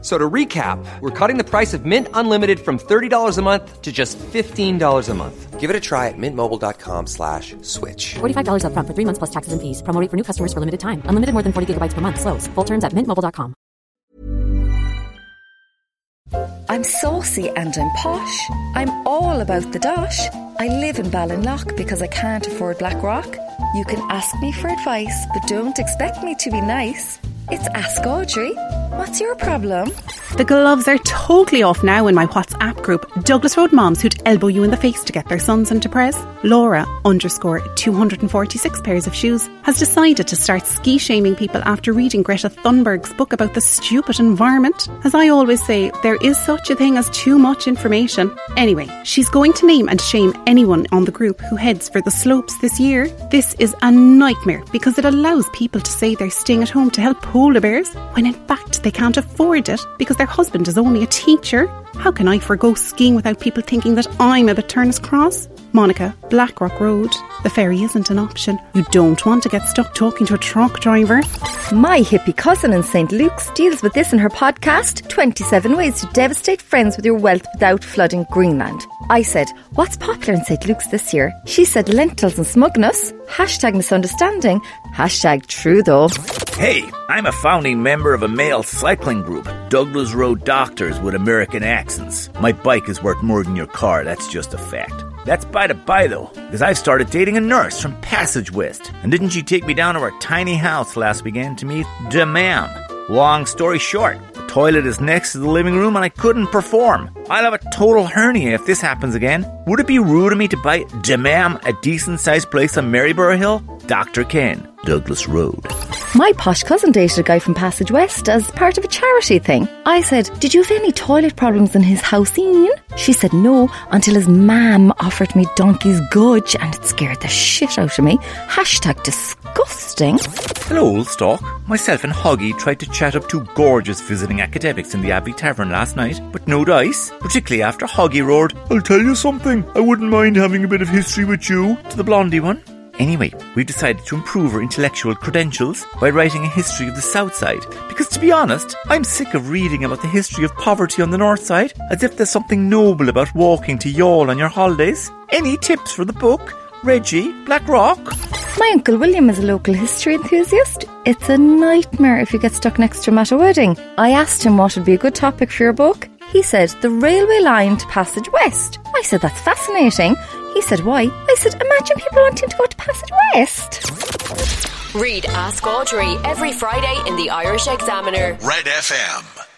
So to recap, we're cutting the price of Mint Unlimited from $30 a month to just $15 a month. Give it a try at mintmobile.com slash switch. $45 upfront for three months plus taxes and fees. Promo rate for new customers for limited time. Unlimited more than 40 gigabytes per month. Slows. Full terms at mintmobile.com. I'm saucy and I'm posh. I'm all about the dosh. I live in Ballinlough because I can't afford Blackrock. You can ask me for advice, but don't expect me to be nice. It's Ask Audrey. What's your problem? The gloves are totally off now in my WhatsApp group, Douglas Road Moms who'd elbow you in the face to get their sons into pres. Laura, underscore 246 pairs of shoes, has decided to start ski shaming people after reading Greta Thunberg's book about the stupid environment. As I always say, there is such a thing as too much information. Anyway, she's going to name and shame anyone on the group who heads for the slopes this year. This is a nightmare because it allows people to say they're staying at home to help polar bears when in fact they can't afford it because their husband is only a teacher. How can I forgo skiing without people thinking that I'm at Turner's Cross? Monica, Blackrock Road. The ferry isn't an option. You don't want to get stuck talking to a truck driver. My hippie cousin in St. Luke's deals with this in her podcast 27 Ways to Devastate Friends with Your Wealth Without Flooding Greenland. I said, What's popular in St. Luke's this year? She said lentils and smugness. Hashtag misunderstanding. Hashtag true though. Hey, I'm a founding member of a male cycling group, Douglas Road Doctors with American accents. My bike is worth more than your car, that's just a fact. That's by the by though, because I've started dating a nurse from Passage West. And didn't she take me down to her tiny house last weekend to meet the ma'am? Long story short, the toilet is next to the living room and I couldn't perform. I'll have a total hernia if this happens again. Would it be rude of me to buy Demam a decent sized place on Maryborough Hill? Dr. Ken, Douglas Road. My posh cousin dated a guy from Passage West as part of a charity thing. I said, Did you have any toilet problems in his house, Ian? She said no until his mam offered me donkey's gudge and it scared the shit out of me. Hashtag disgusting. Hello, old stock. Myself and Hoggy tried to chat up two gorgeous visiting academics in the Abbey Tavern last night, but no dice, particularly after Hoggy roared, I'll tell you something, I wouldn't mind having a bit of history with you, to the blondie one. Anyway, we've decided to improve our intellectual credentials by writing a history of the South Side. Because to be honest, I'm sick of reading about the history of poverty on the North Side, as if there's something noble about walking to Youghal on your holidays. Any tips for the book? Reggie, Blackrock? My Uncle William is a local history enthusiast. It's a nightmare if you get stuck next to him at a wedding. I asked him what would be a good topic for your book. He said, the railway line to Passage West. I said, that's fascinating. He said, why? I said, wanting to go to Passage West. Read Ask Audrey every Friday in the Irish Examiner. Red FM.